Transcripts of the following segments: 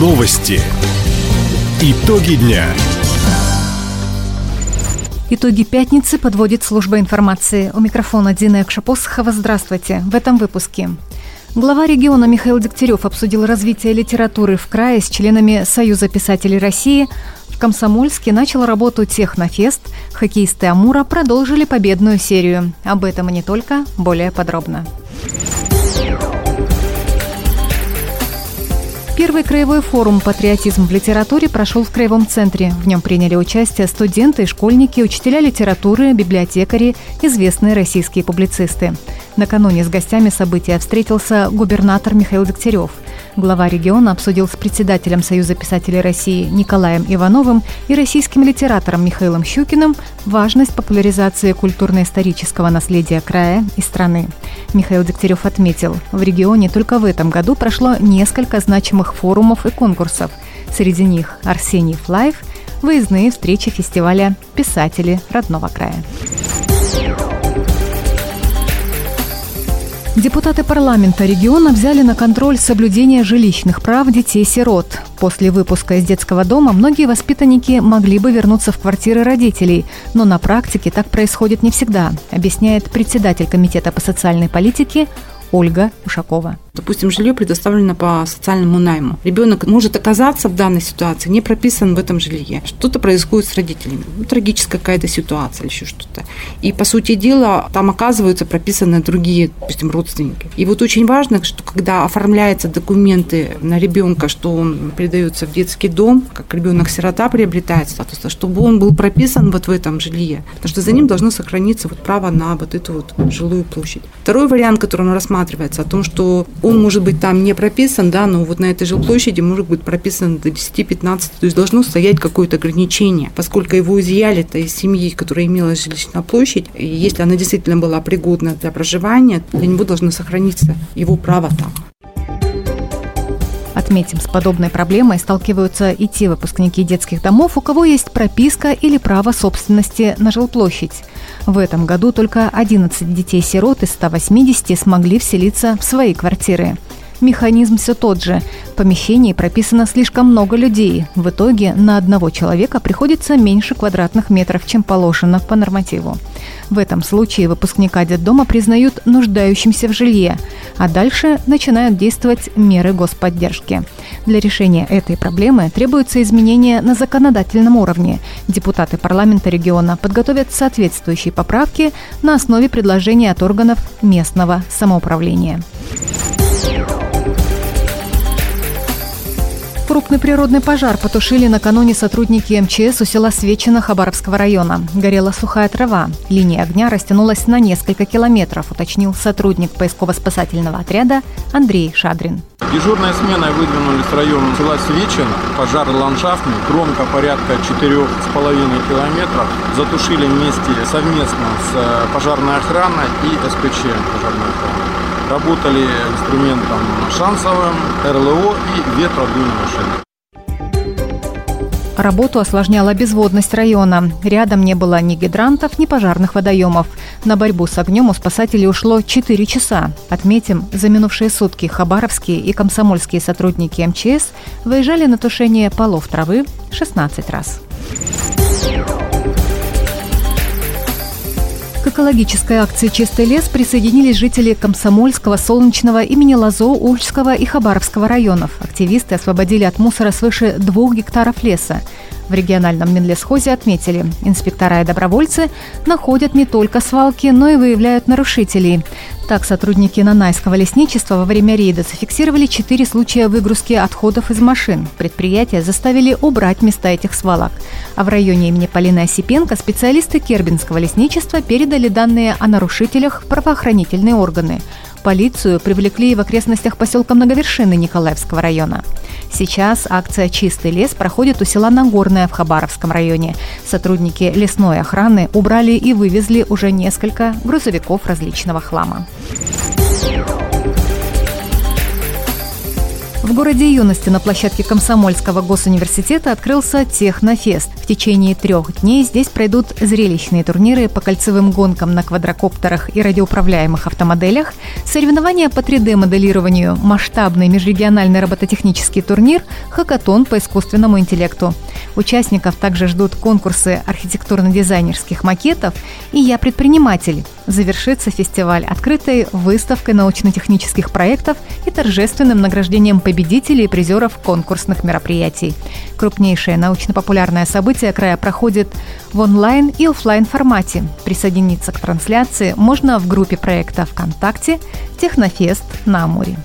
Новости. Итоги дня. Итоги пятницы подводит служба информации. У микрофона Дина Экшапосхова. Здравствуйте. В этом выпуске. Глава региона Михаил Дегтярев обсудил развитие литературы в крае с членами Союза писателей России. В Комсомольске начал работу Технофест. Хоккеисты Амура продолжили победную серию. Об этом и не только, более подробно. Первый краевой форум «Патриотизм в литературе» прошел в Краевом центре. В нем приняли участие студенты, школьники, учителя литературы, библиотекари, известные российские публицисты. Накануне с гостями события встретился губернатор Михаил Дегтярев – Глава региона обсудил с председателем Союза писателей России Николаем Ивановым и российским литератором Михаилом Щукиным важность популяризации культурно-исторического наследия края и страны. Михаил Дегтярев отметил, в регионе только в этом году прошло несколько значимых форумов и конкурсов. Среди них Арсений Флайв, выездные встречи фестиваля «Писатели родного края». Депутаты парламента региона взяли на контроль соблюдение жилищных прав детей-сирот. После выпуска из детского дома многие воспитанники могли бы вернуться в квартиры родителей, но на практике так происходит не всегда, объясняет председатель Комитета по социальной политике Ольга Ушакова. Допустим, жилье предоставлено по социальному найму. Ребенок может оказаться в данной ситуации, не прописан в этом жилье. Что-то происходит с родителями. Ну, трагическая какая-то ситуация или еще что-то. И, по сути дела, там оказываются прописаны другие, допустим, родственники. И вот очень важно, что когда оформляются документы на ребенка, что он передается в детский дом, как ребенок-сирота приобретает статус, чтобы он был прописан вот в этом жилье. Потому что за ним должно сохраниться вот право на вот эту вот жилую площадь. Второй вариант, который рассматривается, о том, что он может быть там не прописан, да, но вот на этой жилплощади может быть прописан до 10-15, то есть должно стоять какое-то ограничение, поскольку его изъяли-то из семьи, которая имела жилищную площадь, и если она действительно была пригодна для проживания, для него должно сохраниться его право там. Отметим, с подобной проблемой сталкиваются и те выпускники детских домов, у кого есть прописка или право собственности на жилплощадь. В этом году только 11 детей-сирот из 180 смогли вселиться в свои квартиры. Механизм все тот же. В помещении прописано слишком много людей. В итоге на одного человека приходится меньше квадратных метров, чем положено по нормативу. В этом случае выпускника детдома признают нуждающимся в жилье, а дальше начинают действовать меры господдержки. Для решения этой проблемы требуются изменения на законодательном уровне. Депутаты парламента региона подготовят соответствующие поправки на основе предложений от органов местного самоуправления. Крупный природный пожар потушили накануне сотрудники МЧС у села Свечино Хабаровского района. Горела сухая трава. Линия огня растянулась на несколько километров, уточнил сотрудник поисково-спасательного отряда Андрей Шадрин. Дежурной сменой выдвинулись в район села Свечино. Пожар ландшафтный, громко порядка 4,5 километров. Затушили вместе совместно с э, пожарной охраной и СПЧ пожарной охраны. Работали инструментом шансовым, РЛО и ветродуйной машиной. Работу осложняла безводность района. Рядом не было ни гидрантов, ни пожарных водоемов. На борьбу с огнем у спасателей ушло 4 часа. Отметим, за минувшие сутки хабаровские и комсомольские сотрудники МЧС выезжали на тушение полов травы 16 раз. Экологической акции «Чистый лес» присоединились жители Комсомольского, Солнечного, имени Лазо, Ульчского и Хабаровского районов. Активисты освободили от мусора свыше двух гектаров леса. В региональном Минлесхозе отметили, инспектора и добровольцы находят не только свалки, но и выявляют нарушителей. Так, сотрудники Нанайского лесничества во время рейда зафиксировали четыре случая выгрузки отходов из машин. Предприятия заставили убрать места этих свалок. А в районе имени Полины Осипенко специалисты Кербинского лесничества передали данные о нарушителях в правоохранительные органы. Полицию привлекли в окрестностях поселка Многовершины Николаевского района. Сейчас акция «Чистый лес» проходит у села Нагорное в Хабаровском районе. Сотрудники лесной охраны убрали и вывезли уже несколько грузовиков различного хлама. В городе юности на площадке Комсомольского госуниверситета открылся Технофест. В течение трех дней здесь пройдут зрелищные турниры по кольцевым гонкам на квадрокоптерах и радиоуправляемых автомоделях, соревнования по 3D-моделированию, масштабный межрегиональный робототехнический турнир, хакатон по искусственному интеллекту. Участников также ждут конкурсы архитектурно-дизайнерских макетов и «Я предприниматель». Завершится фестиваль открытой выставкой научно-технических проектов и торжественным награждением победителей и призеров конкурсных мероприятий. Крупнейшее научно-популярное событие края проходит в онлайн и офлайн формате. Присоединиться к трансляции можно в группе проекта ВКонтакте «Технофест на Амуре».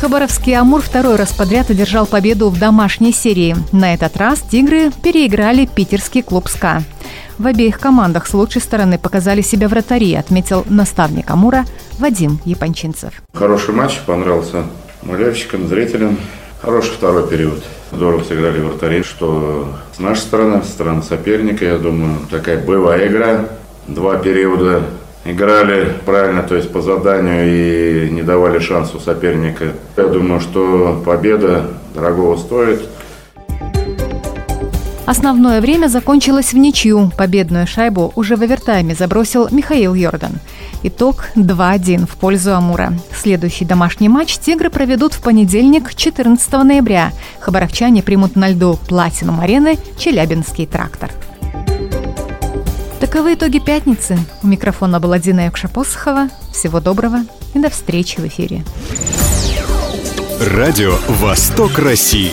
Хабаровский «Амур» второй раз подряд одержал победу в домашней серии. На этот раз «Тигры» переиграли питерский клуб «СКА». В обеих командах с лучшей стороны показали себя вратари, отметил наставник Амура Вадим Япончинцев. Хороший матч, понравился болельщикам, зрителям. Хороший второй период. Здорово сыграли вратари, что с нашей стороны, с стороны соперника, я думаю, такая боевая игра. Два периода играли правильно, то есть по заданию и не давали шансу соперника. Я думаю, что победа дорогого стоит. Основное время закончилось в ничью. Победную шайбу уже в овертайме забросил Михаил Йордан. Итог 2-1 в пользу Амура. Следующий домашний матч «Тигры» проведут в понедельник, 14 ноября. Хабаровчане примут на льду Платинум арены Челябинский трактор. Таковы итоги пятницы. У микрофона была Дина Якшапосхова. Всего доброго и до встречи в эфире. Радио «Восток России».